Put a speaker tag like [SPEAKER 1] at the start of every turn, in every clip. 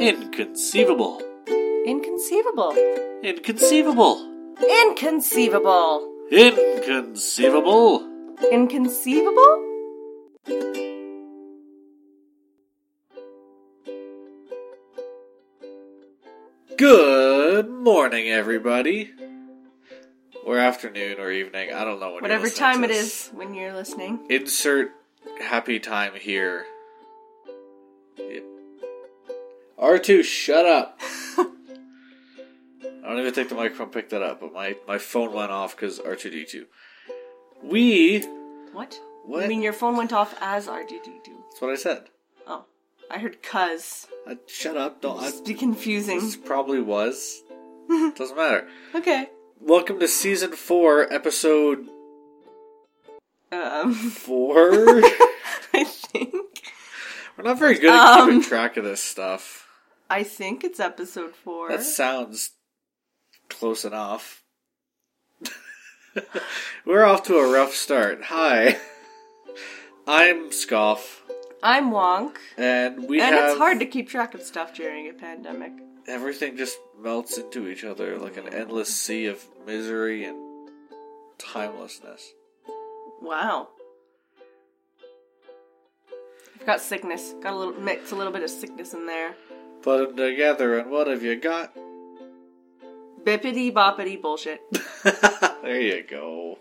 [SPEAKER 1] Inconceivable.
[SPEAKER 2] Inconceivable.
[SPEAKER 1] Inconceivable.
[SPEAKER 2] Inconceivable.
[SPEAKER 1] Inconceivable.
[SPEAKER 2] Inconceivable?
[SPEAKER 1] Good morning, everybody. Or afternoon or evening. I don't know when
[SPEAKER 2] Whatever time it is when you're listening.
[SPEAKER 1] Insert happy time here. R2, shut up. I don't even think the microphone picked that up, but my, my phone went off because R2D2. We.
[SPEAKER 2] What?
[SPEAKER 1] What?
[SPEAKER 2] I mean, your phone went off as R2D2.
[SPEAKER 1] That's what I said.
[SPEAKER 2] Oh. I heard cuz.
[SPEAKER 1] Uh, shut up. Don't. I,
[SPEAKER 2] Just be confusing.
[SPEAKER 1] this probably was. Doesn't matter.
[SPEAKER 2] Okay.
[SPEAKER 1] Welcome to season four, episode
[SPEAKER 2] Um,
[SPEAKER 1] four.
[SPEAKER 2] I think.
[SPEAKER 1] We're not very good at
[SPEAKER 2] Um.
[SPEAKER 1] keeping track of this stuff.
[SPEAKER 2] I think it's episode four.
[SPEAKER 1] That sounds close enough. We're off to a rough start. Hi, I'm Scoff,
[SPEAKER 2] I'm Wonk.
[SPEAKER 1] and we
[SPEAKER 2] and it's hard to keep track of stuff during a pandemic.
[SPEAKER 1] everything just melts into each other like an endless sea of misery and timelessness.
[SPEAKER 2] Wow. I've got sickness. Got a little mix, a little bit of sickness in there.
[SPEAKER 1] Put them together, and what have you got?
[SPEAKER 2] Bippity boppity bullshit.
[SPEAKER 1] there you go.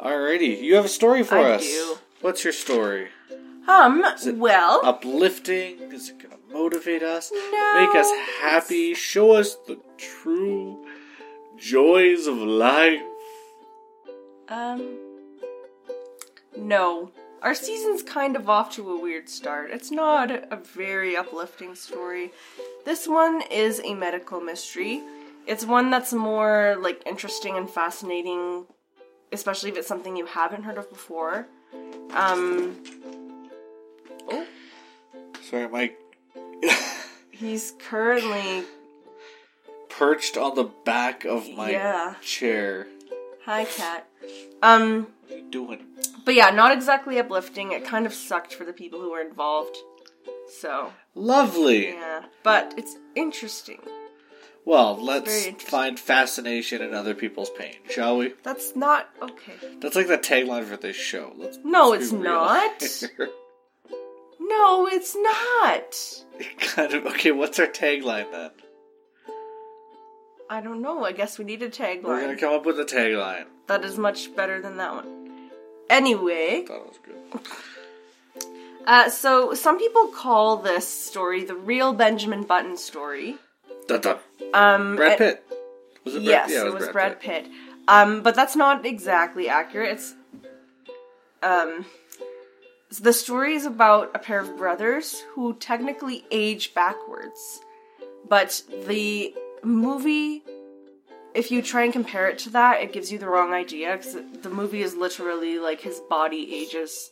[SPEAKER 1] Alrighty, you have a story for
[SPEAKER 2] I
[SPEAKER 1] us.
[SPEAKER 2] do.
[SPEAKER 1] What's your story?
[SPEAKER 2] Um,
[SPEAKER 1] it
[SPEAKER 2] well,
[SPEAKER 1] Uplifting? Is it gonna motivate us?
[SPEAKER 2] No.
[SPEAKER 1] Make us happy? Show us the true joys of life?
[SPEAKER 2] um, no. Our season's kind of off to a weird start. It's not a very uplifting story. This one is a medical mystery. It's one that's more like interesting and fascinating, especially if it's something you haven't heard of before. Um, oh,
[SPEAKER 1] Sorry, Mike.
[SPEAKER 2] he's currently
[SPEAKER 1] Perched on the back of my
[SPEAKER 2] Yeah.
[SPEAKER 1] chair.
[SPEAKER 2] hi cat. Um,
[SPEAKER 1] What are you doing?
[SPEAKER 2] But yeah, not exactly uplifting. It kind of sucked for the people who were involved. So
[SPEAKER 1] Lovely.
[SPEAKER 2] yeah, but it's interesting.
[SPEAKER 1] Well, let's find fascination in other people's pain, shall we?
[SPEAKER 2] That's not okay.
[SPEAKER 1] That's like the tagline for this show. Let's
[SPEAKER 2] No,
[SPEAKER 1] let's
[SPEAKER 2] it's not. No, it's not.
[SPEAKER 1] kind of okay. What's our tagline then?
[SPEAKER 2] I don't know. I guess we need a tagline.
[SPEAKER 1] We're gonna come up with a tagline.
[SPEAKER 2] That is much better than that one. Anyway,
[SPEAKER 1] Thought it was good.
[SPEAKER 2] uh, so some people call this story the real Benjamin Button story. Um,
[SPEAKER 1] Brad Pitt. Was it Brad?
[SPEAKER 2] Yes,
[SPEAKER 1] yeah,
[SPEAKER 2] it was, Brad, Pitt. Um, but that's not exactly accurate. It's um, the story is about a pair of brothers who technically age backwards, but the movie, if you try and compare it to that, it gives you the wrong idea because the movie is literally like his body ages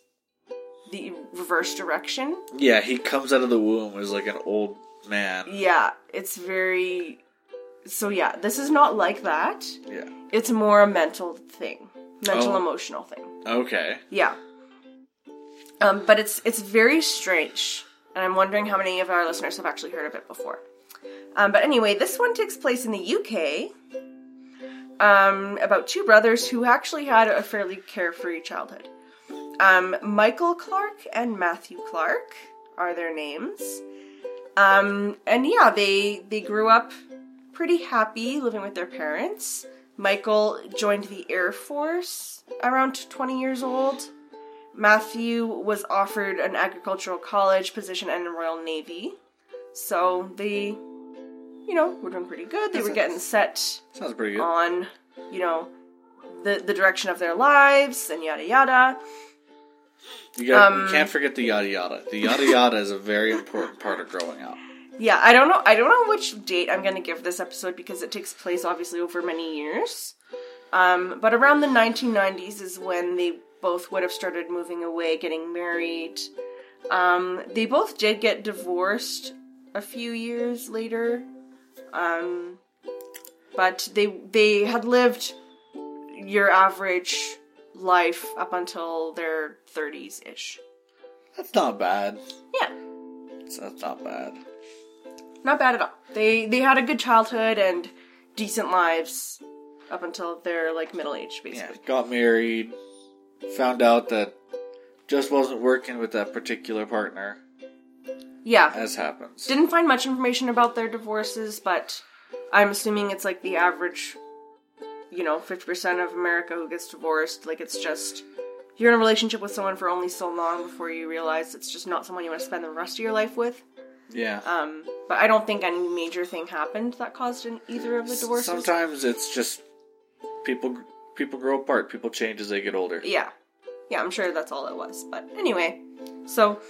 [SPEAKER 2] the reverse direction.
[SPEAKER 1] Yeah, he comes out of the womb as like an old man.
[SPEAKER 2] Yeah, it's very. So yeah, this is not like that.
[SPEAKER 1] Yeah.
[SPEAKER 2] It's more a mental thing, mental
[SPEAKER 1] Oh.
[SPEAKER 2] emotional thing.
[SPEAKER 1] Okay.
[SPEAKER 2] Yeah. Um, but it's it's very strange, and I'm wondering how many of our listeners have actually heard of it before. Um, but anyway, this one takes place in the UK. Um, about two brothers who actually had a fairly carefree childhood. Um, Michael Clark and Matthew Clark are their names. Um, and yeah, they they grew up pretty happy living with their parents. Michael joined the Air Force around 20 years old. Matthew was offered an agricultural college position and the Royal Navy. So they, you know, were doing pretty good. They were getting set
[SPEAKER 1] Sounds pretty good.
[SPEAKER 2] on, you know, the the direction of their lives and yada yada.
[SPEAKER 1] You, got,
[SPEAKER 2] um,
[SPEAKER 1] you can't forget the yada yada. The yada yada is a very important part of growing up.
[SPEAKER 2] Yeah, I don't know. I don't know which date I'm going to give this episode because it takes place obviously over many years. Um, but around the 1990s is when they both would have started moving away, getting married. Um, they both did get divorced a few years later. Um, but they they had lived your average life up until their 30s ish.
[SPEAKER 1] That's not bad.
[SPEAKER 2] Yeah.
[SPEAKER 1] That's, that's not bad.
[SPEAKER 2] not bad at all. They they had a good childhood and decent lives up until they're like middle age, basically.
[SPEAKER 1] Yeah,
[SPEAKER 2] basically.
[SPEAKER 1] got married, found out that just wasn't working with that particular partner,
[SPEAKER 2] Yeah.
[SPEAKER 1] as happens.
[SPEAKER 2] Didn't find much information about their divorces, but I'm assuming it's like the average, you know, 50% of America who gets divorced. Like, it's just, you're in a relationship with someone for only so long before you realize it's just not someone you want to spend the rest of your life with.
[SPEAKER 1] yeah.
[SPEAKER 2] Um, but I don't think any major thing happened that caused an, either of the divorces.
[SPEAKER 1] Sometimes it's just people people grow apart, people change as they get older.
[SPEAKER 2] Yeah. Yeah, I'm sure that's all it was. But anyway, so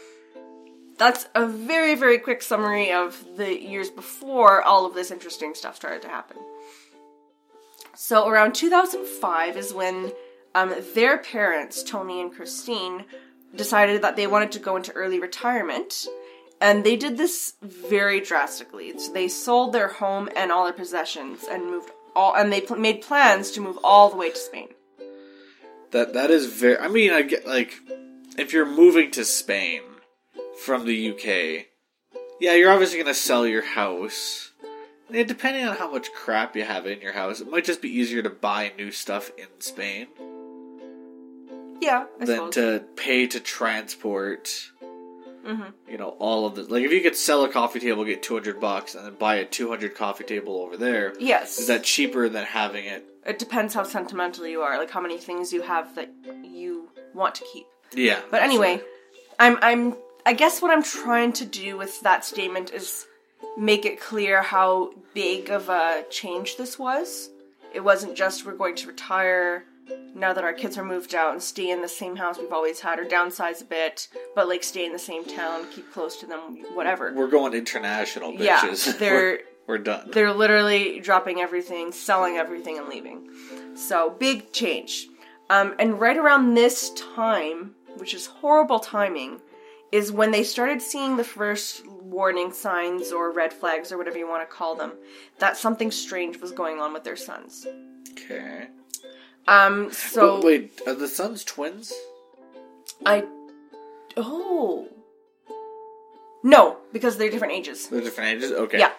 [SPEAKER 2] that's a very, very quick summary of the years before all of this interesting stuff started to happen. So around 2005 is when um, their parents, Tony and Christine, decided that they wanted to go into early retirement. And they did this very drastically. So they sold their home and all their possessions and moved all, and they pl- made plans to move all the way to Spain.
[SPEAKER 1] That that is very. I mean, I get like if you're moving to Spain from the UK, yeah, you're obviously gonna sell your house. And depending on how much crap you have in your house, it might just be easier to buy new stuff in Spain
[SPEAKER 2] Yeah, I
[SPEAKER 1] than
[SPEAKER 2] suppose.
[SPEAKER 1] to pay to transport.
[SPEAKER 2] Mhm.
[SPEAKER 1] You know all of this. Like if you could sell a coffee table, get two hundred bucks, and then buy a two hundred coffee table over there,
[SPEAKER 2] Yes.
[SPEAKER 1] is that cheaper than having it?
[SPEAKER 2] it depends how sentimental you are, like how many things you have that you want to keep.
[SPEAKER 1] Yeah.
[SPEAKER 2] But anyway, I'm I'm I guess what I'm trying to do with that statement is make it clear how big of a change this was. It wasn't just we're going to retire now that our kids are moved out and stay in the same house we've always had or downsize a bit, but like stay in the same town, keep close to them, whatever.
[SPEAKER 1] we're going international,
[SPEAKER 2] Yeah,
[SPEAKER 1] bitches.
[SPEAKER 2] they're-
[SPEAKER 1] we're, we're done.
[SPEAKER 2] They're literally dropping everything, selling everything, and leaving. So, big change. Um, and right around this time, which is horrible timing, is when they started seeing the first warning signs or red flags or whatever you want to call them that something strange was going on with their sons.
[SPEAKER 1] Okay.
[SPEAKER 2] Um, so
[SPEAKER 1] But wait, are the sons twins?
[SPEAKER 2] I. Oh. No, because they're different ages.
[SPEAKER 1] They're different ages. Okay.
[SPEAKER 2] Yeah.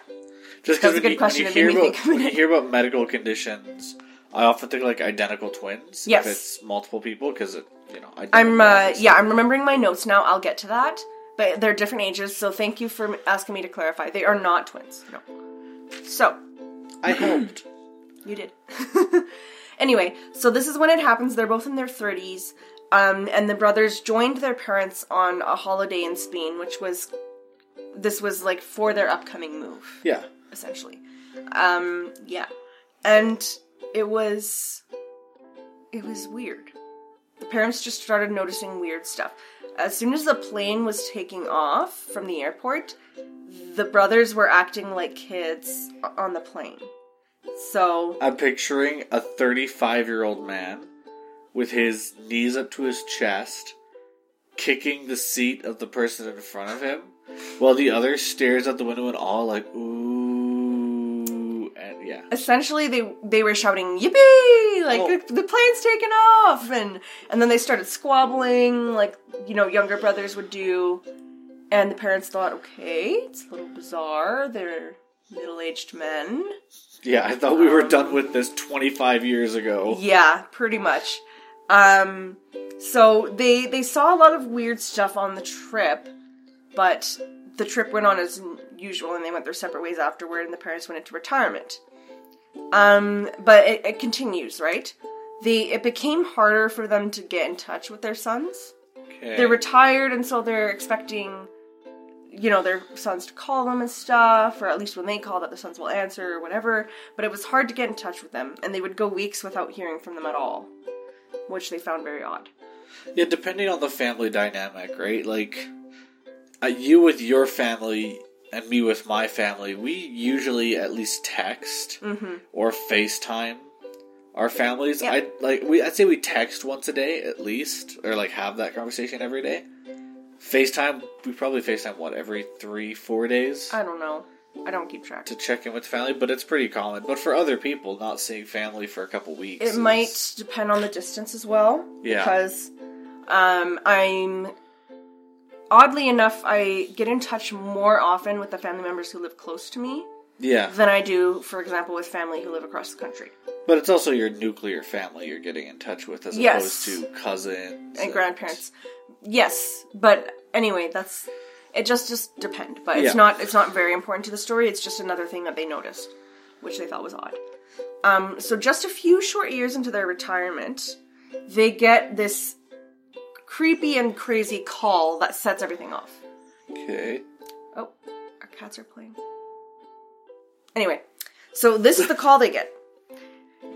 [SPEAKER 1] Just because
[SPEAKER 2] a
[SPEAKER 1] when,
[SPEAKER 2] good
[SPEAKER 1] you-
[SPEAKER 2] question.
[SPEAKER 1] when you hear about when you hear about medical conditions, I often think like identical twins.
[SPEAKER 2] Yes.
[SPEAKER 1] If it's multiple people, because it you know.
[SPEAKER 2] I'm uh, yeah, I'm remembering my notes now. I'll get to that. But they're different ages, so thank you for asking me to clarify. They are not twins. No. So,
[SPEAKER 1] I hoped.
[SPEAKER 2] you did. anyway, so this is when it happens. They're both in their 30s. Um, and the brothers joined their parents on a holiday in Spain, which was this was like for their upcoming move
[SPEAKER 1] Yeah.
[SPEAKER 2] essentially. Um, yeah. And it was it was weird. The parents just started noticing weird stuff. As soon as the plane was taking off from the airport, the brothers were acting like kids on the plane. So,
[SPEAKER 1] I'm picturing a 35 year old man with his knees up to his chest, kicking the seat of the person in front of him, while the other stares out the window in all like, ooh. Yeah.
[SPEAKER 2] essentially they they were shouting yippee! Like
[SPEAKER 1] Oh.
[SPEAKER 2] the, the plane's taken off! And and then they started squabbling like you know younger brothers would do. And the parents thought okay it's a little bizarre. They're middle-aged men.
[SPEAKER 1] Yeah, I thought we were done with this 25 years ago.
[SPEAKER 2] yeah pretty much. Um so they they saw a lot of weird stuff on the trip but the trip went on as usual and they went their separate ways afterward and the parents went into retirement um but it, it continues right they it became harder for them to get in touch with their sons
[SPEAKER 1] Okay.
[SPEAKER 2] they're retired and so they're expecting you know their sons to call them and stuff or at least when they call that the sons will answer or whatever but it was hard to get in touch with them and they would go weeks without hearing from them at all which they found very odd
[SPEAKER 1] Yeah, depending on the family dynamic, right? Like, uh, you with your family and me with my family, we usually at least text or FaceTime our families.
[SPEAKER 2] Yeah.
[SPEAKER 1] I like we. I'd say we text once a day at least, or like have that conversation every day. FaceTime, we probably FaceTime what every three, four days
[SPEAKER 2] i don't know i don't keep track
[SPEAKER 1] to check in with family, but it's pretty common. But for other people, not seeing family for a couple weeks,
[SPEAKER 2] it
[SPEAKER 1] is-
[SPEAKER 2] might depend on the distance as well
[SPEAKER 1] Yeah.
[SPEAKER 2] because um i'm oddly enough, I get in touch more often with the family members who live close to me
[SPEAKER 1] Yeah,
[SPEAKER 2] than I do, for example, with family who live across the country
[SPEAKER 1] but it's also your nuclear family you're getting in touch with as
[SPEAKER 2] Yes.
[SPEAKER 1] opposed to cousins
[SPEAKER 2] and grandparents. Yes, but anyway, that's it. Just just depend, but it's
[SPEAKER 1] Yeah.
[SPEAKER 2] not it's not very important to the story. It's just another thing that they noticed, which they thought was odd. Um, so just a few short years into their retirement, they get this creepy and crazy call that sets everything off.
[SPEAKER 1] Okay.
[SPEAKER 2] Oh, our cats are playing. Anyway, so this is the call they get.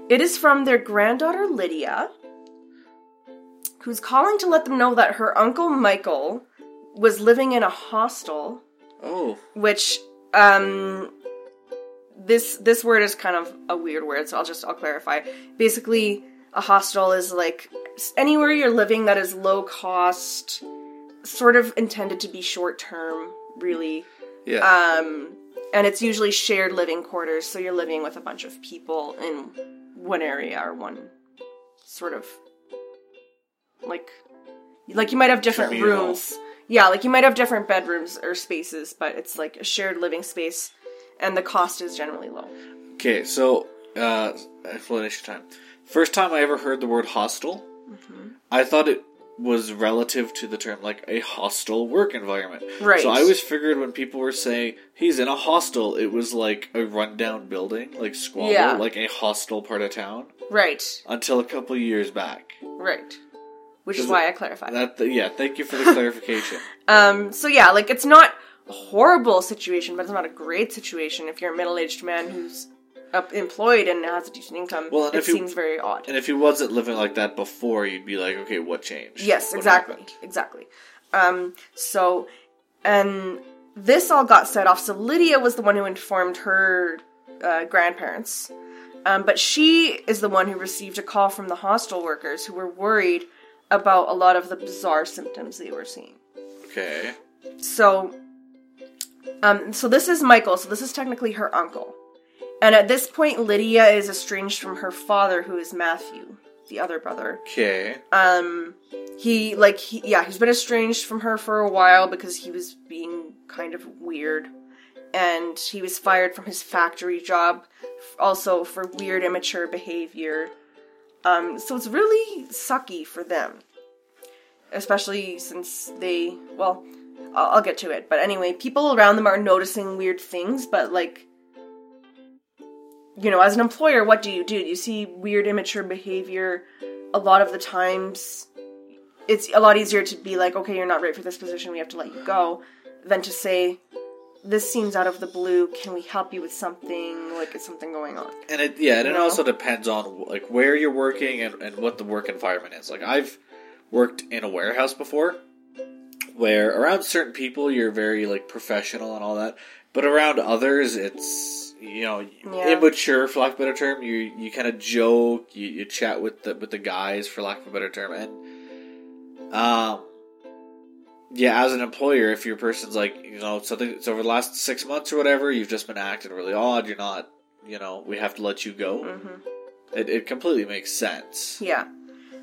[SPEAKER 2] It is from their granddaughter Lydia, who's calling to let them know that her uncle Michael was living in a hostel,
[SPEAKER 1] Oh,
[SPEAKER 2] which um this this word is kind of a weird word, so I'll just I'll clarify. Basically, a hostel is like anywhere you're living that is low cost, sort of intended to be short term, really.
[SPEAKER 1] yeah.
[SPEAKER 2] Um, and it's usually shared living quarters, so you're living with a bunch of people in one area or one sort of like like you might have different
[SPEAKER 1] Communal.
[SPEAKER 2] rooms. Yeah, like you might have different bedrooms or spaces, but it's like a shared living space and the cost is generally low.
[SPEAKER 1] Okay, so uh, explanation time. First time I ever heard the word hostel,
[SPEAKER 2] Mm-hmm.
[SPEAKER 1] I thought it was relative to the term like a hostile work environment.
[SPEAKER 2] Right.
[SPEAKER 1] So I always figured when people were saying he's in a hostel, it was like a rundown building, like squalor,
[SPEAKER 2] Yeah.
[SPEAKER 1] like a hostile part of town.
[SPEAKER 2] Right.
[SPEAKER 1] Until a couple years back.
[SPEAKER 2] Right. Which is why I clarified.
[SPEAKER 1] That yeah, thank you for the clarification.
[SPEAKER 2] Um, so yeah, like it's not a horrible situation, but it's not a great situation if you're a middle-aged man who's employed and has a decent income.
[SPEAKER 1] Well,
[SPEAKER 2] it
[SPEAKER 1] you-
[SPEAKER 2] seems very odd.
[SPEAKER 1] And if he wasn't living like that before, you'd be like, okay, what changed?
[SPEAKER 2] Yes,
[SPEAKER 1] What
[SPEAKER 2] exactly,
[SPEAKER 1] happened?
[SPEAKER 2] exactly. Um, so, and this all got set off. So Lydia was the one who informed her uh, grandparents, um, but she is the one who received a call from the hostel workers who were worried about a lot of the bizarre symptoms they were seeing.
[SPEAKER 1] Okay.
[SPEAKER 2] So, um, so this is Michael. So this is technically her uncle, and at this point, Lydia is estranged from her father, who is Matthew, the other brother.
[SPEAKER 1] Okay.
[SPEAKER 2] Um, he like he yeah he's been estranged from her for a while because he was being kind of weird, and he was fired from his factory job, also for weird immature behavior. Um, so it's really sucky for them, especially since they well, I'll, I'll get to it. But anyway, people around them are noticing weird things, but like. You know, as an employer, what do you do? You see weird, immature behavior a lot of the times it's a lot easier to be like, okay, you're not right for this position, we have to let you go, than to say, this seems out of the blue, can we help you with something? Like, is something going on?
[SPEAKER 1] And it yeah, and it
[SPEAKER 2] No.
[SPEAKER 1] also depends on like where you're working and, and what the work environment is. Like I've worked in a warehouse before where around certain people you're very like professional and all that, but around others it's you know
[SPEAKER 2] Yeah.
[SPEAKER 1] immature for lack of a better term. You you kind of joke, you, you chat with the with the guys for lack of a better term, and um yeah, as an employer, if your person's like, you know, something, it's over the last six months or whatever, you've just been acting really odd, you're not, you know, we have to let you go.
[SPEAKER 2] hmm
[SPEAKER 1] It, it completely makes sense.
[SPEAKER 2] Yeah.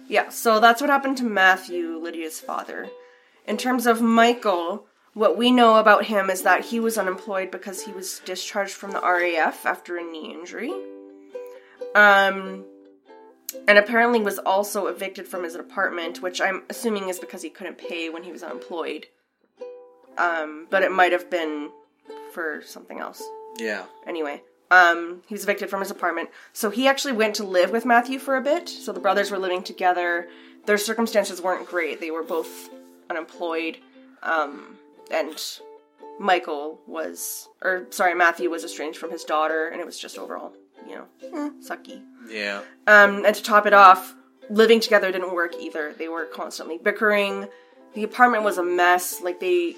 [SPEAKER 2] Yeah, so that's what happened to Matthew, Lydia's father. In terms of Michael, what we know about him is that he was unemployed because he was discharged from the RAF after a knee injury. Um, and apparently was also evicted from his apartment, which I'm assuming is because he couldn't pay when he was unemployed. Um, but it might have been for something else
[SPEAKER 1] Yeah.
[SPEAKER 2] anyway um he was evicted from his apartment so he actually went to live with matthew for a bit so the brothers were living together their circumstances weren't great they were both unemployed um and michael was or sorry matthew was estranged from his daughter and it was just overall you know eh, sucky
[SPEAKER 1] Yeah.
[SPEAKER 2] um, and to top it off, living together didn't work either. They were constantly bickering. The apartment was a mess. Like they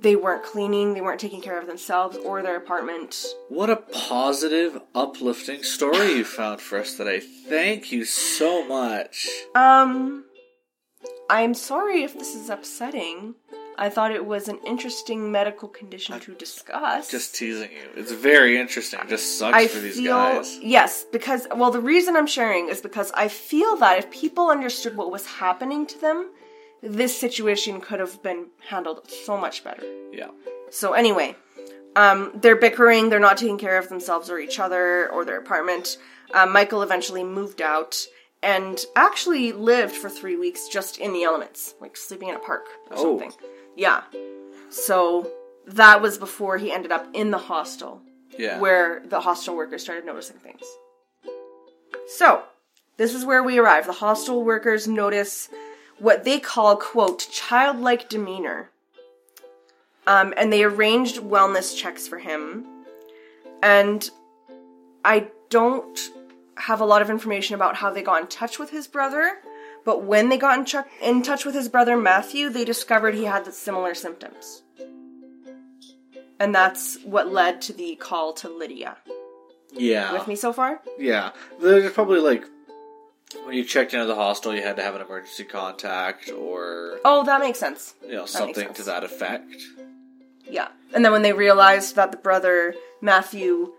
[SPEAKER 2] they weren't cleaning, they weren't taking care of themselves or their apartment.
[SPEAKER 1] What a positive, uplifting story you found for us today. Thank you so much.
[SPEAKER 2] Um I'm sorry if this is upsetting. I thought it was an interesting medical condition to discuss.
[SPEAKER 1] Just teasing you. It's very interesting. It just sucks
[SPEAKER 2] I
[SPEAKER 1] for these
[SPEAKER 2] feel
[SPEAKER 1] guys.
[SPEAKER 2] yes, because well, the reason I'm sharing is because I feel that if people understood what was happening to them, this situation could have been handled so much better.
[SPEAKER 1] Yeah.
[SPEAKER 2] So anyway, um, they're bickering. They're not taking care of themselves or each other or their apartment. Uh, Michael eventually moved out and actually lived for three weeks just in the elements, like sleeping in a park or
[SPEAKER 1] Oh.
[SPEAKER 2] something. Yeah. So that was before he ended up in the hostel,
[SPEAKER 1] Yeah.
[SPEAKER 2] where the hostel workers started noticing things. So this is where we arrive. The hostel workers notice what they call, quote, childlike demeanor. Um, and they arranged wellness checks for him. And I don't have a lot of information about how they got in touch with his brother, but when they got in, in touch with his brother Matthew, they discovered he had the similar symptoms. And that's what led to the call to Lydia.
[SPEAKER 1] yeah.
[SPEAKER 2] With me so far?
[SPEAKER 1] Yeah. There's probably like when you checked into the hostel, you had to have an emergency contact or
[SPEAKER 2] Oh, that makes sense.
[SPEAKER 1] you know
[SPEAKER 2] makes
[SPEAKER 1] something to that effect.
[SPEAKER 2] Yeah. And then when they realized that the brother Matthew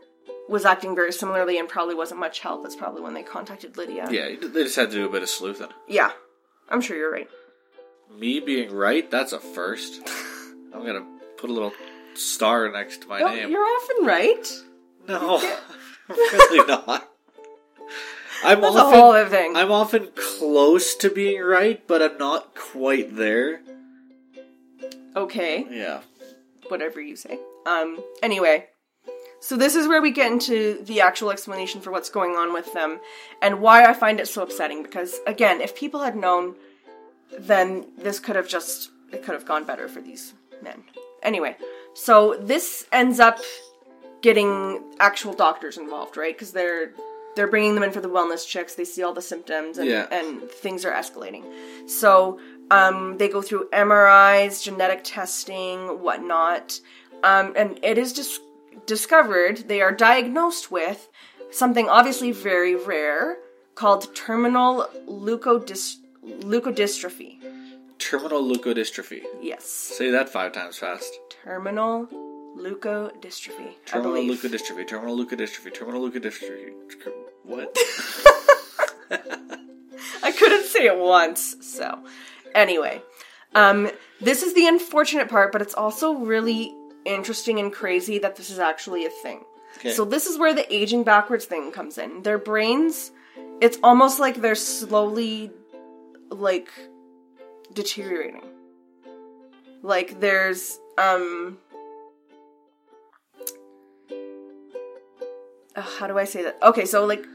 [SPEAKER 2] was acting very similarly and probably wasn't much help, that's probably when they contacted Lydia.
[SPEAKER 1] Yeah, they just had to do a bit of sleuthing.
[SPEAKER 2] Yeah. I'm sure you're right.
[SPEAKER 1] Me being right, that's a first. I'm gonna put a little star next to my
[SPEAKER 2] No,
[SPEAKER 1] name.
[SPEAKER 2] you're often right.
[SPEAKER 1] No, really not. I'm
[SPEAKER 2] That's a
[SPEAKER 1] often,
[SPEAKER 2] whole other thing.
[SPEAKER 1] I'm often close to being right, but I'm not quite there.
[SPEAKER 2] okay.
[SPEAKER 1] Yeah.
[SPEAKER 2] whatever you say. Um, anyway, so this is where we get into the actual explanation for what's going on with them and why I find it so upsetting. Because again, if people had known, then this could have just it could have gone better for these men. Anyway, so this ends up getting actual doctors involved, right? Because they're they're bringing them in for the wellness checks. They see all the symptoms, and,
[SPEAKER 1] Yeah.
[SPEAKER 2] and things are escalating. So um, they go through MRIs, genetic testing, whatnot, um, and it is dis- discovered they are diagnosed with something obviously very rare called terminal leukodys- leukodystrophy.
[SPEAKER 1] Terminal leukodystrophy.
[SPEAKER 2] Yes,
[SPEAKER 1] Say that five times fast.
[SPEAKER 2] terminal leukodystrophy.
[SPEAKER 1] Terminal leukodystrophy. Terminal leukodystrophy. Terminal leukodystrophy. What?
[SPEAKER 2] I couldn't say it once. So, anyway, um, this is the unfortunate part, but it's also really interesting and crazy that this is actually a thing.
[SPEAKER 1] Okay.
[SPEAKER 2] So this is where the aging backwards thing comes in. Their brains, it's almost like they're slowly, like, deteriorating. Like there's um. uh, how do I say that? Okay, so like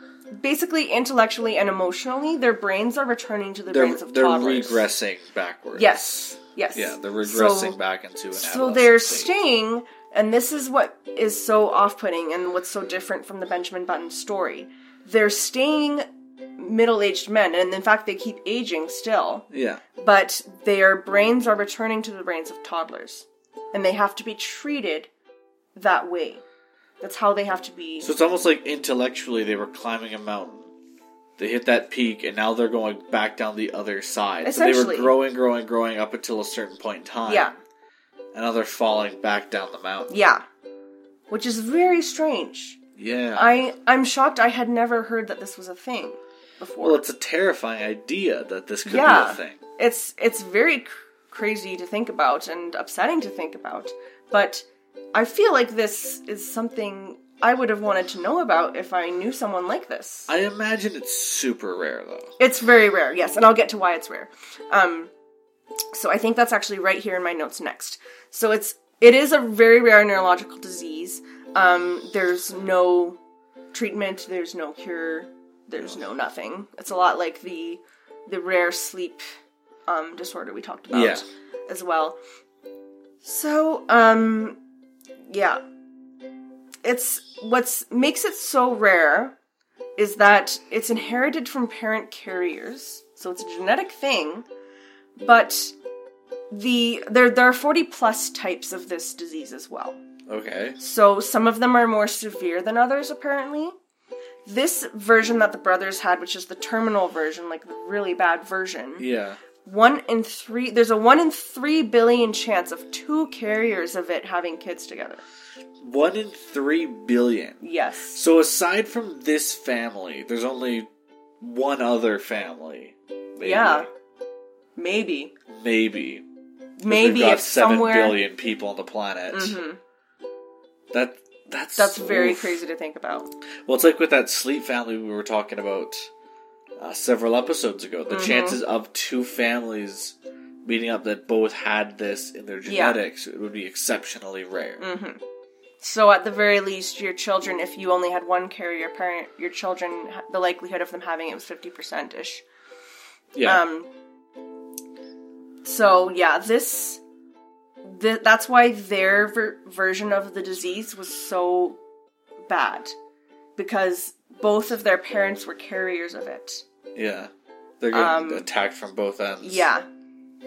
[SPEAKER 2] basically intellectually and emotionally, their brains are returning to the
[SPEAKER 1] they're
[SPEAKER 2] brains of
[SPEAKER 1] they're
[SPEAKER 2] toddlers.
[SPEAKER 1] regressing backwards.
[SPEAKER 2] Yes. Yes.
[SPEAKER 1] Yeah, they're regressing
[SPEAKER 2] So-
[SPEAKER 1] back into an
[SPEAKER 2] So they're
[SPEAKER 1] state.
[SPEAKER 2] staying, and this is what is so off putting and what's so different from the Benjamin Button story. They're staying middle aged men, and in fact, they keep aging still,
[SPEAKER 1] Yeah.
[SPEAKER 2] but their brains are returning to the brains of toddlers, and they have to be treated that way. That's how they have to be.
[SPEAKER 1] So it's almost like intellectually they were climbing a mountain. They hit that peak and now they're going back down the other side. So they were
[SPEAKER 2] Essentially.
[SPEAKER 1] growing, growing, growing up until a certain point in time.
[SPEAKER 2] yeah,
[SPEAKER 1] And now they're falling back down the mountain.
[SPEAKER 2] yeah. Which is very strange.
[SPEAKER 1] Yeah.
[SPEAKER 2] I I'm shocked I had never heard that this was a thing before.
[SPEAKER 1] well, it's a terrifying idea that this could be a thing.
[SPEAKER 2] it's it's very cr- crazy to think about and upsetting to think about but i feel like this is something i would have wanted to know about if i knew someone like this.
[SPEAKER 1] I imagine it's super rare though.
[SPEAKER 2] it's very rare yes and i'll get to why it's rare. Um so i think that's actually right here in my notes next. So it's it is a very rare neurological disease. Um there's no treatment there's no cure there's no nothing. It's a lot like the the rare sleep um disorder we talked about
[SPEAKER 1] Yeah.
[SPEAKER 2] as well. So um yeah it's what's makes it so rare is that it's inherited from parent carriers so it's a genetic thing but the there there are 40 plus types of this disease as well
[SPEAKER 1] Okay.
[SPEAKER 2] so some of them are more severe than others, apparently. This version that the brothers had, which is the terminal version, like the really bad version,
[SPEAKER 1] Yeah.
[SPEAKER 2] one in three, there's a one in three billion chance of two carriers of it having kids together.
[SPEAKER 1] One in three billion.
[SPEAKER 2] Yes.
[SPEAKER 1] So aside from this family, there's only one other family. maybe.
[SPEAKER 2] Yeah. Maybe.
[SPEAKER 1] Maybe.
[SPEAKER 2] Maybe
[SPEAKER 1] got
[SPEAKER 2] if
[SPEAKER 1] seven
[SPEAKER 2] somewhere.
[SPEAKER 1] billion people on the planet.
[SPEAKER 2] Mhm.
[SPEAKER 1] That that's
[SPEAKER 2] That's very crazy to think about.
[SPEAKER 1] Well, it's like with that sleep family we were talking about uh, several episodes ago. The
[SPEAKER 2] Mhm.
[SPEAKER 1] chances of two families meeting up that both had this in their
[SPEAKER 2] Yeah.
[SPEAKER 1] genetics it would be exceptionally rare.
[SPEAKER 2] hmm So at the very least, your children, if you only had one carrier parent, your children, the likelihood of them having it was fifty percent ish.
[SPEAKER 1] Yeah,
[SPEAKER 2] Um. So yeah, this, th- that's why their ver- version of the disease was so bad, because both of their parents were carriers of it.
[SPEAKER 1] yeah. They're getting
[SPEAKER 2] um,
[SPEAKER 1] attacked from both ends.
[SPEAKER 2] Yeah.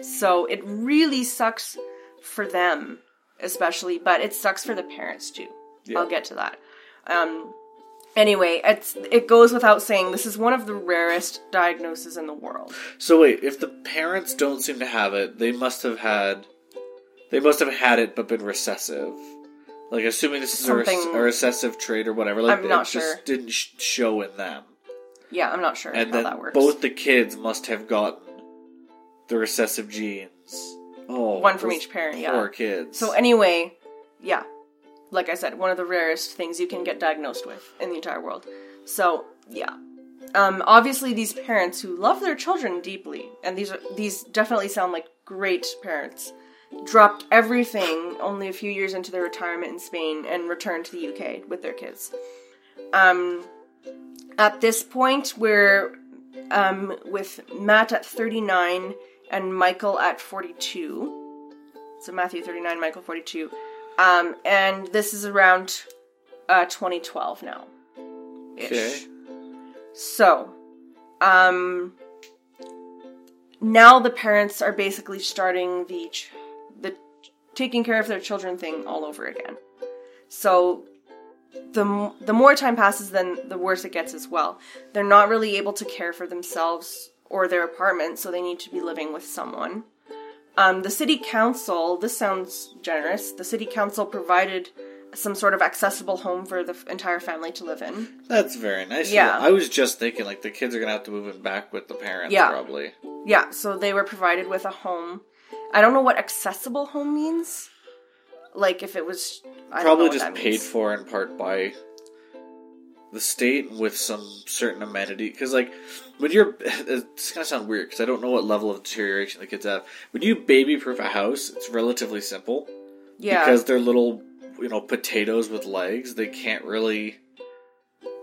[SPEAKER 2] So it really sucks for them, especially, but it sucks for the parents too.
[SPEAKER 1] Yeah.
[SPEAKER 2] I'll get to that. Um, anyway, it's it goes without saying this is one of the rarest diagnoses in the world.
[SPEAKER 1] So wait, if the parents don't seem to have it, they must have had, they must have had it but been recessive. Like assuming this is a,
[SPEAKER 2] Something-
[SPEAKER 1] a recessive trait or whatever. Like
[SPEAKER 2] I'm not
[SPEAKER 1] it
[SPEAKER 2] sure.
[SPEAKER 1] just didn't sh- show in them,
[SPEAKER 2] Yeah, I'm not sure
[SPEAKER 1] and
[SPEAKER 2] how
[SPEAKER 1] then
[SPEAKER 2] that works.
[SPEAKER 1] both the kids must have gotten the recessive genes. Oh,
[SPEAKER 2] One from each parent, yeah.
[SPEAKER 1] Poor kids.
[SPEAKER 2] So anyway, yeah, like I said, one of the rarest things you can get diagnosed with in the entire world. So yeah, um, obviously these parents who love their children deeply, and these are these definitely sound like great parents, dropped everything only a few years into their retirement in Spain and returned to the UK with their kids. Um, at this point, we're um, with Matt at 39 and Michael at 42. So Matthew 39, Michael 42. Um, and this is around uh, 2012 now.
[SPEAKER 1] Okay.
[SPEAKER 2] So, um, now the parents are basically starting the ch- the taking care of their children thing all over again. So, the m- the more time passes, then the worse it gets as well. They're not really able to care for themselves or their apartment, so they need to be living with someone. Um, the city council, this sounds generous. The city council provided some sort of accessible home for the f- entire family to live in.
[SPEAKER 1] That's very nice.
[SPEAKER 2] Yeah.
[SPEAKER 1] I was just thinking like the kids are gonna have to move in back with the parents
[SPEAKER 2] Yeah.
[SPEAKER 1] probably.
[SPEAKER 2] Yeah, so they were provided with a home. I don't know what accessible home means. Like if it was I don't know
[SPEAKER 1] Probably
[SPEAKER 2] what
[SPEAKER 1] just
[SPEAKER 2] that
[SPEAKER 1] paid
[SPEAKER 2] means.
[SPEAKER 1] for in part by the state with some certain amenity. Because like when you're, it's gonna sound weird because I don't know what level of deterioration the kids have. When you baby proof a house, it's relatively simple
[SPEAKER 2] Yeah.
[SPEAKER 1] because they're little, you know, potatoes with legs. They can't really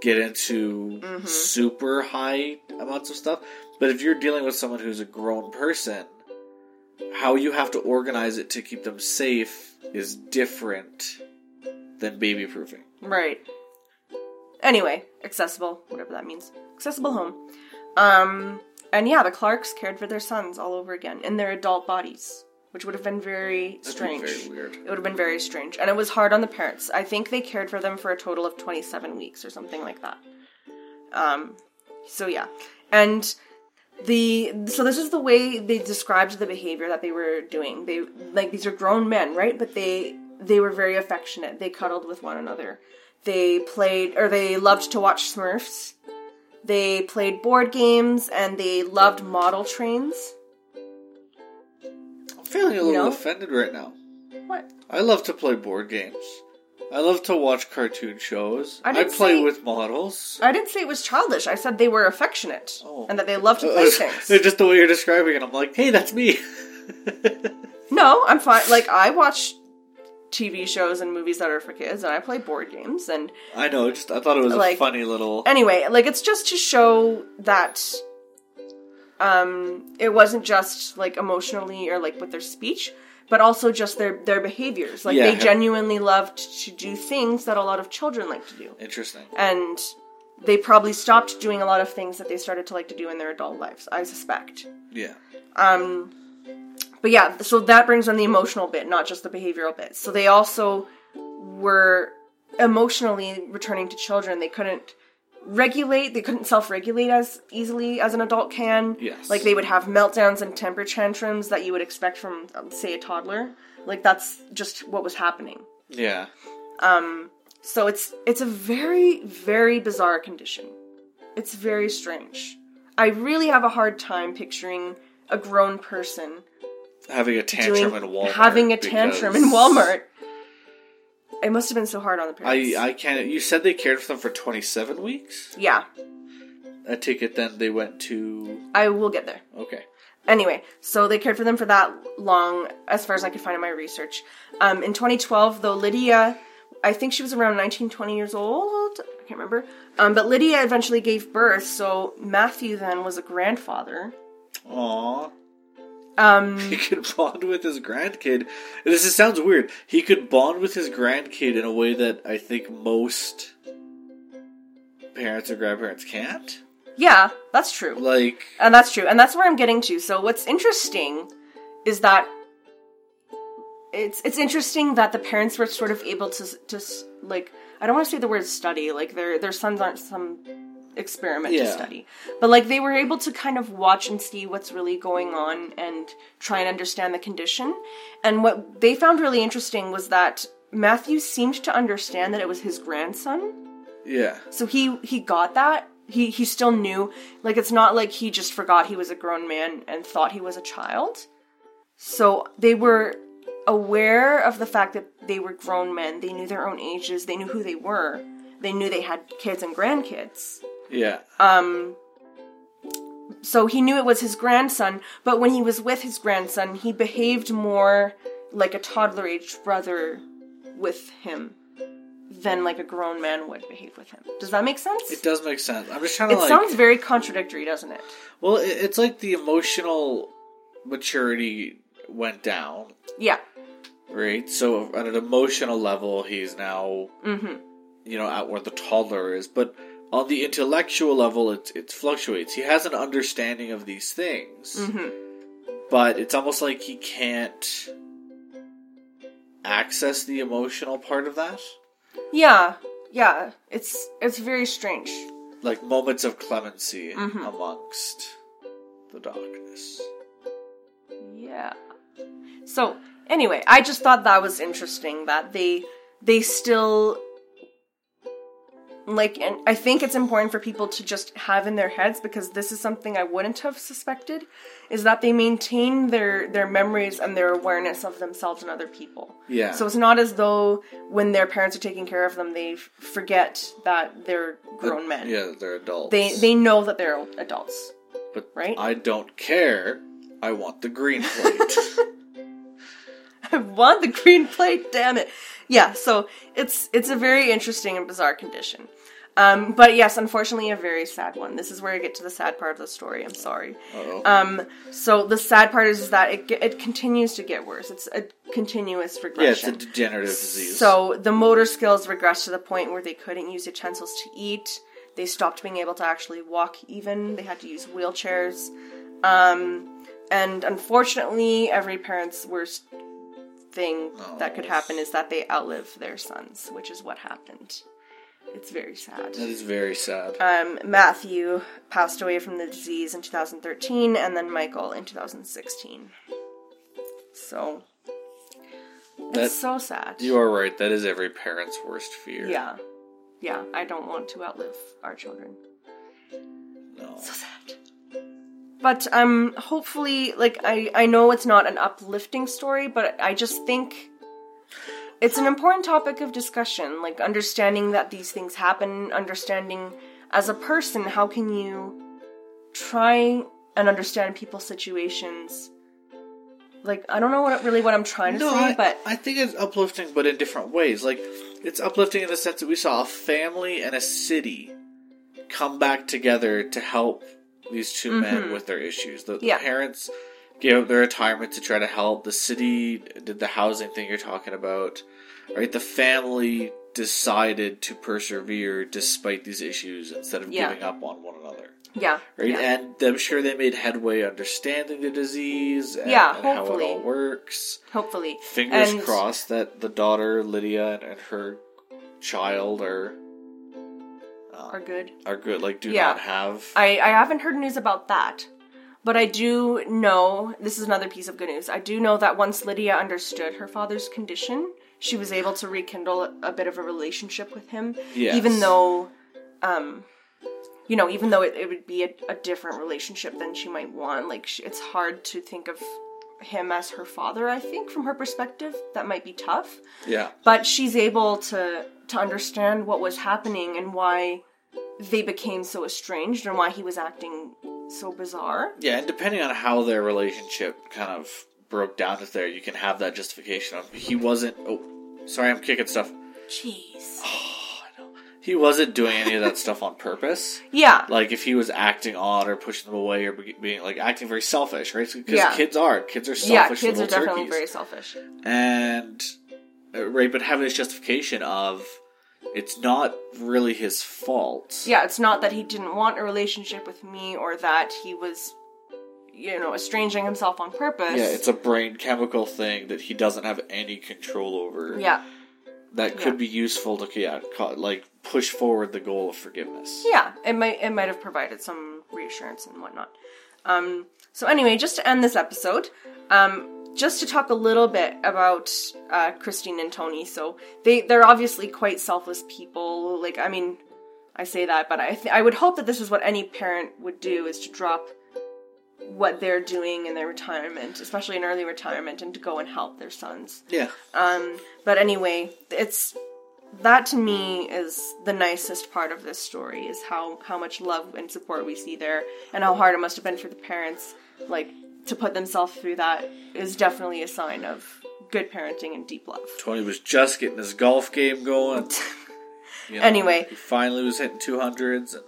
[SPEAKER 1] get into
[SPEAKER 2] Mhm.
[SPEAKER 1] super high amounts of stuff. But if you're dealing with someone who's a grown person, how you have to organize it to keep them safe is different than baby proofing.
[SPEAKER 2] Right. Anyway, accessible, whatever that means. Accessible home. Um and yeah, the Clarks cared for their sons all over again in their adult bodies, which would have been very strange.
[SPEAKER 1] very weird.
[SPEAKER 2] It would have been very strange. And it was hard on the parents. I think they cared for them for a total of 27 weeks or something like that. Um, so yeah. And the, so this is the way they described the behavior that they were doing. They, like, these are grown men, right? But they, they were very affectionate. They cuddled with one another. They played, or they loved to watch Smurfs. They played board games and they loved model trains.
[SPEAKER 1] I'm feeling a little offended right now.
[SPEAKER 2] What?
[SPEAKER 1] I love to play board games. I love to watch cartoon shows.
[SPEAKER 2] I
[SPEAKER 1] I,
[SPEAKER 2] didn't
[SPEAKER 1] play
[SPEAKER 2] say-
[SPEAKER 1] with models.
[SPEAKER 2] I didn't say it was childish. I said they were affectionate
[SPEAKER 1] Oh.
[SPEAKER 2] and that they loved to
[SPEAKER 1] Uh,
[SPEAKER 2] play
[SPEAKER 1] it's
[SPEAKER 2] things.
[SPEAKER 1] just the way you're describing it, I'm like, hey, that's me.
[SPEAKER 2] No, I'm fine. Like I watch TV shows and movies that are for kids, and I play board games. And
[SPEAKER 1] I know. Just I thought it was a
[SPEAKER 2] Like-
[SPEAKER 1] funny little.
[SPEAKER 2] anyway, like it's just to show that um it wasn't just like emotionally or like with their speech, but also just their their behaviors. Like
[SPEAKER 1] Yeah.
[SPEAKER 2] they genuinely loved to do things that a lot of children like to do.
[SPEAKER 1] Interesting.
[SPEAKER 2] And they probably stopped doing a lot of things that they started to like to do in their adult lives, I suspect.
[SPEAKER 1] Yeah.
[SPEAKER 2] Um, but yeah, so that brings on the emotional bit, not just the behavioral bit. So they also were emotionally returning to children. They couldn't regulate, they couldn't self regulate as easily as an adult can.
[SPEAKER 1] Yes.
[SPEAKER 2] Like they would have meltdowns and temper tantrums that you would expect from, um, say, a toddler. Like that's just what was happening.
[SPEAKER 1] Yeah.
[SPEAKER 2] Um, so it's it's a very very bizarre condition. It's very strange. I really have a hard time picturing a grown person
[SPEAKER 1] having a tantrum
[SPEAKER 2] doing
[SPEAKER 1] in Walmart.
[SPEAKER 2] having a tantrum in Walmart. It must have been so hard on the parents.
[SPEAKER 1] I I can't. You said they cared for them for twenty seven weeks.
[SPEAKER 2] yeah,
[SPEAKER 1] I take it then they went to
[SPEAKER 2] I will get there.
[SPEAKER 1] okay.
[SPEAKER 2] Anyway, so they cared for them for that long, as far as I could find in my research. Um, in 2012, though, Lydia, I think she was around 19, 20 years old. I can't remember. Um, but Lydia eventually gave birth, so Matthew then was a grandfather.
[SPEAKER 1] Aww.
[SPEAKER 2] Um,
[SPEAKER 1] He could bond with his grandkid. This is, sounds weird. He could bond with his grandkid in a way that I think most parents or grandparents can't.
[SPEAKER 2] yeah, that's true.
[SPEAKER 1] Like,
[SPEAKER 2] And that's true. And that's where I'm getting to. So what's interesting is that it's it's interesting that the parents were sort of able to to like I don't want to say the word study like their their sons aren't some experiment to study. But like they were able to kind of watch and see what's really going on and try and understand the condition. And what they found really interesting was that Matthew seemed to understand that it was his grandson.
[SPEAKER 1] yeah.
[SPEAKER 2] So he he got that. He he still knew. Like it's not like he just forgot he was a grown man and thought he was a child. So they were aware of the fact that they were grown men. They knew their own ages. They knew who they were. They knew they had kids and grandkids.
[SPEAKER 1] Yeah.
[SPEAKER 2] Um so he knew it was his grandson, but when he was with his grandson, he behaved more like a toddler aged brother with him than like a grown man would behave with him. Does that make sense?
[SPEAKER 1] it does make sense. I'm just trying to
[SPEAKER 2] It
[SPEAKER 1] like.
[SPEAKER 2] sounds very contradictory, doesn't it?
[SPEAKER 1] well, it's like the emotional maturity went down,
[SPEAKER 2] Yeah.
[SPEAKER 1] right? So at an emotional level, he's now,
[SPEAKER 2] Mm-hmm.
[SPEAKER 1] you know, at where the toddler is. But on the intellectual level, it it fluctuates. He has an understanding of these things,
[SPEAKER 2] Mm-hmm.
[SPEAKER 1] but it's almost like he can't access the emotional part of that.
[SPEAKER 2] Yeah. Yeah. It's it's very strange.
[SPEAKER 1] like moments of clemency
[SPEAKER 2] Mm-hmm.
[SPEAKER 1] amongst the darkness.
[SPEAKER 2] Yeah. So anyway, I just thought that was interesting that they they still like and I think it's important for people to just have in their heads because this is something I wouldn't have suspected is that they maintain their their memories and their awareness of themselves and other people.
[SPEAKER 1] Yeah.
[SPEAKER 2] So it's not as though when their parents are taking care of them they f- forget that they're grown men.
[SPEAKER 1] Yeah, they're adults.
[SPEAKER 2] They they know that they're adults.
[SPEAKER 1] but
[SPEAKER 2] right?
[SPEAKER 1] I don't care. I want the green plate.
[SPEAKER 2] I want the green plate, damn it. Yeah, so it's it's a very interesting and bizarre condition. Um, but yes, unfortunately, a very sad one. This is where I get to the sad part of the story. I'm sorry.
[SPEAKER 1] Uh-oh.
[SPEAKER 2] Um, so the sad part is, is that it it continues to get worse. It's a continuous
[SPEAKER 1] yeah, it's a degenerative disease.
[SPEAKER 2] So the motor skills regressed to the point where they couldn't use utensils to eat. They stopped being able to actually walk even. They had to use wheelchairs. Um, and unfortunately, every parent's worst thing that could happen is that they outlive their sons, which is what happened. It's very sad.
[SPEAKER 1] that is very sad.
[SPEAKER 2] Um, Matthew passed away from the disease in 2013, and then Michael in 2016. So
[SPEAKER 1] That-
[SPEAKER 2] it's so sad.
[SPEAKER 1] you are right. That is every parent's worst fear.
[SPEAKER 2] Yeah. Yeah, I don't want to outlive our children.
[SPEAKER 1] No.
[SPEAKER 2] So sad. But um hopefully like I I know it's not an uplifting story, but I just think it's an important topic of discussion, like understanding that these things happen, understanding as a person how can you try and understand people's situations. Like I don't know what really what I'm trying to
[SPEAKER 1] No,
[SPEAKER 2] say,
[SPEAKER 1] I,
[SPEAKER 2] but
[SPEAKER 1] I think it's uplifting, but in different ways. Like, it's uplifting in the sense that we saw a family and a city come back together to help these 2 men with their issues. The, the
[SPEAKER 2] Mm-hmm. Yeah.
[SPEAKER 1] parents gave up their retirement to try to help. The city did the housing thing you're talking about. Right? The family decided to persevere despite these issues instead of
[SPEAKER 2] Yeah.
[SPEAKER 1] giving up on one another.
[SPEAKER 2] yeah.
[SPEAKER 1] Right?
[SPEAKER 2] yeah.
[SPEAKER 1] And I'm sure they made headway understanding the disease and,
[SPEAKER 2] Yeah,
[SPEAKER 1] and how it all works.
[SPEAKER 2] Hopefully.
[SPEAKER 1] Fingers
[SPEAKER 2] And-
[SPEAKER 1] crossed that the daughter Lydia and, and her child are uh,
[SPEAKER 2] Are good.
[SPEAKER 1] are good. Like, do
[SPEAKER 2] Yeah.
[SPEAKER 1] not have.
[SPEAKER 2] I, I haven't heard news about that. But I do know this is another piece of good news. I do know that once Lydia understood her father's condition, she was able to rekindle a bit of a relationship with him.
[SPEAKER 1] Yes.
[SPEAKER 2] Even though um you know, even though it, it would be a, a different relationship than she might want, like she, it's hard to think of him as her father. I think from her perspective, that might be tough.
[SPEAKER 1] Yeah.
[SPEAKER 2] But she's able to to understand what was happening and why they became so estranged and why he was acting so bizarre.
[SPEAKER 1] Yeah, and depending on how their relationship kind of broke down to there, you can have that justification of he wasn't. Oh, sorry, I'm kicking stuff.
[SPEAKER 2] Jeez. Oh, I know.
[SPEAKER 1] He wasn't doing any of that stuff on purpose.
[SPEAKER 2] Yeah.
[SPEAKER 1] Like if he was acting odd or pushing them away or being like acting very selfish, right? Because
[SPEAKER 2] Yeah.
[SPEAKER 1] kids are kids are selfish.
[SPEAKER 2] Yeah, kids are definitely
[SPEAKER 1] turkeys.
[SPEAKER 2] very selfish.
[SPEAKER 1] and uh, right, but having this justification of it's not really his fault.
[SPEAKER 2] Yeah, it's not that he didn't want a relationship with me or that he was, you know, estranging himself on purpose.
[SPEAKER 1] Yeah, it's a brain chemical thing that he doesn't have any control over.
[SPEAKER 2] yeah,
[SPEAKER 1] that could
[SPEAKER 2] Yeah.
[SPEAKER 1] be useful to yeah, like push forward the goal of forgiveness.
[SPEAKER 2] yeah. It might it might have provided some reassurance and whatnot. Um. So anyway, just to end this episode, um, just to talk a little bit about uh, Christine and Tony. So they they're obviously quite selfless people. Like I mean, I say that, but I th- I would hope that this is what any parent would do is to drop what they're doing in their retirement, especially in early retirement, and to go and help their sons.
[SPEAKER 1] Yeah,
[SPEAKER 2] Um, but anyway, it's that to me is the nicest part of this story is how how much love and support we see there, and how hard it must have been for the parents, like to put themselves through that is definitely a sign of good parenting and deep love.
[SPEAKER 1] Tony was just getting his golf game going. You know,
[SPEAKER 2] Anyway.
[SPEAKER 1] he finally was hitting two hundreds, and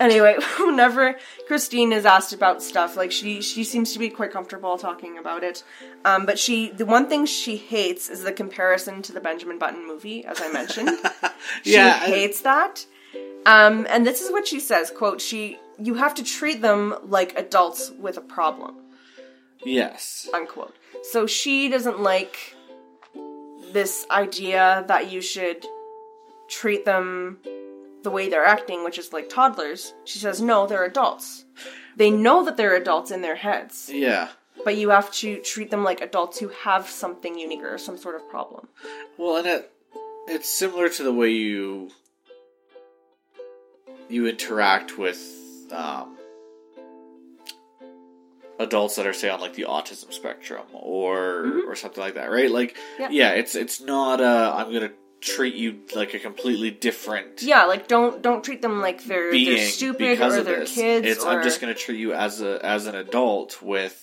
[SPEAKER 2] Anyway, whenever Christine is asked about stuff, like she she seems to be quite comfortable talking about it. Um, but she the one thing she hates is the comparison to the Benjamin Button movie, as I mentioned. she
[SPEAKER 1] Yeah, I-
[SPEAKER 2] hates that. Um, and this is what she says, quote, she you have to treat them like adults with a problem,
[SPEAKER 1] yes,
[SPEAKER 2] unquote. So she doesn't like this idea that you should treat them the way they're acting, which is like toddlers. She says, no, they're adults. They know that they're adults in their heads,
[SPEAKER 1] yeah.
[SPEAKER 2] but you have to treat them like adults who have something unique or some sort of problem.
[SPEAKER 1] Well, and it it's similar to the way you you interact with um, adults that are say on like the autism spectrum or or something like that, right? Like,
[SPEAKER 2] Yeah.
[SPEAKER 1] yeah, it's it's not uh, I'm gonna treat you like a completely different
[SPEAKER 2] Yeah, like don't don't treat them like they're they're stupid
[SPEAKER 1] because
[SPEAKER 2] or they're
[SPEAKER 1] this.
[SPEAKER 2] kids
[SPEAKER 1] It's
[SPEAKER 2] or
[SPEAKER 1] I'm just gonna treat you as a as an adult with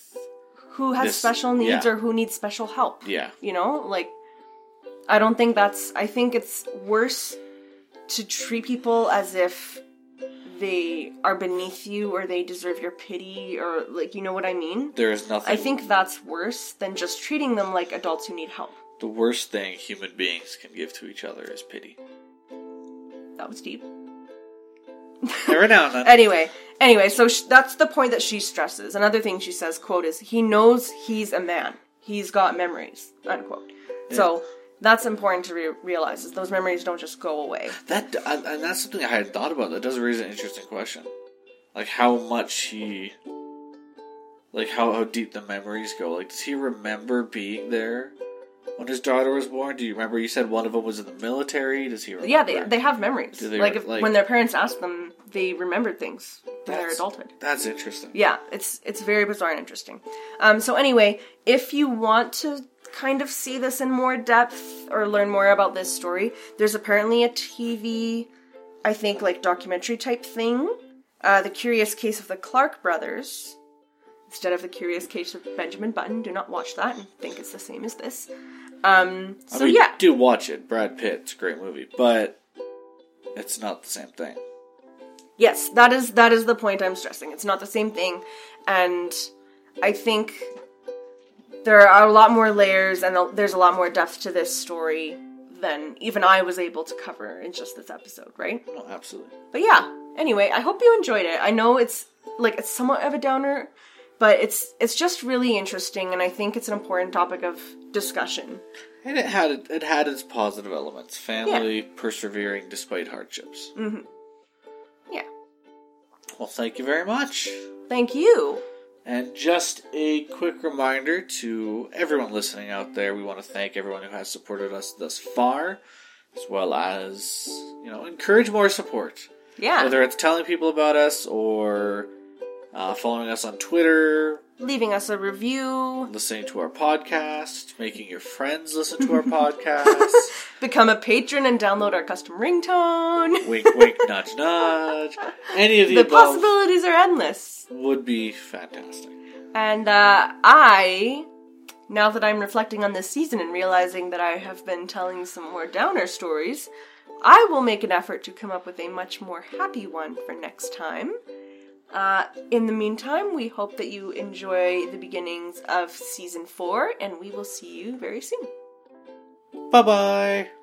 [SPEAKER 2] who has
[SPEAKER 1] this-
[SPEAKER 2] special needs
[SPEAKER 1] yeah.
[SPEAKER 2] or who needs special help.
[SPEAKER 1] yeah
[SPEAKER 2] You know, like I don't think that's. I think it's worse to treat people as if they are beneath you or they deserve your pity or like you know what I mean.
[SPEAKER 1] there is nothing
[SPEAKER 2] I think that's worse than just treating them like adults who need help.
[SPEAKER 1] the worst thing human beings can give to each other is pity.
[SPEAKER 2] That was deep.
[SPEAKER 1] Every now and then.
[SPEAKER 2] Anyway, anyway, so sh- that's the point that she stresses. Another thing she says, quote, is he knows he's a man. He's got memories, unquote. So that's important to re- realize is those memories don't just go away.
[SPEAKER 1] That and and that's something I hadn't thought about. That does raise an interesting question, like how much he, like how how deep the memories go. Like, does he remember being there when his daughter was born? Do you remember? You said one of them was in the military. Does he? Remember?
[SPEAKER 2] Yeah, they, they have memories.
[SPEAKER 1] Do they
[SPEAKER 2] like, if,
[SPEAKER 1] like-
[SPEAKER 2] when their parents ask them, they remembered things in their adulthood.
[SPEAKER 1] That's interesting.
[SPEAKER 2] Yeah, it's it's very bizarre and interesting. Um, so anyway, if you want to kind of see this in more depth or learn more about this story, there's apparently a TV, I think like documentary type thing, uh, the Curious Case of the Clark Brothers. Instead of the Curious Case of Benjamin Button, do not watch that and think it's the same as this. Um,
[SPEAKER 1] I
[SPEAKER 2] so
[SPEAKER 1] mean,
[SPEAKER 2] yeah,
[SPEAKER 1] do watch it. Brad Pitt. It's a great movie, but it's not the same thing.
[SPEAKER 2] Yes, that is that is the point I'm stressing. It's not the same thing, and I think there are a lot more layers and there's a lot more depth to this story than even I was able to cover in just this episode, right?
[SPEAKER 1] No, absolutely.
[SPEAKER 2] But yeah, anyway, I hope you enjoyed it. I know it's like it's somewhat of a downer, but it's it's just really interesting and I think it's an important topic of discussion.
[SPEAKER 1] And it had it had its positive elements. Family persevering despite hardships. Mhm.
[SPEAKER 2] Yeah.
[SPEAKER 1] Well, thank you very much.
[SPEAKER 2] Thank you.
[SPEAKER 1] And just a quick reminder to everyone listening out there, we want to thank everyone who has supported us thus far, as well as, you know, encourage more support.
[SPEAKER 2] Yeah.
[SPEAKER 1] Whether it's telling people about us or uh, following us on Twitter,
[SPEAKER 2] Leaving us a review,
[SPEAKER 1] listening to our podcast, making your friends listen to our podcast.
[SPEAKER 2] become a patron and download our custom ringtone.
[SPEAKER 1] wink, wink, nudge, nudge. Any of the,
[SPEAKER 2] The possibilities are endless.
[SPEAKER 1] would be fantastic.
[SPEAKER 2] And uh, I, now that I'm reflecting on this season and realizing that I have been telling some more downer stories, I will make an effort to come up with a much more happy one for next time. Uh, in the meantime, we hope that you enjoy the beginnings of season four, and we will see you very soon.
[SPEAKER 1] Bye bye.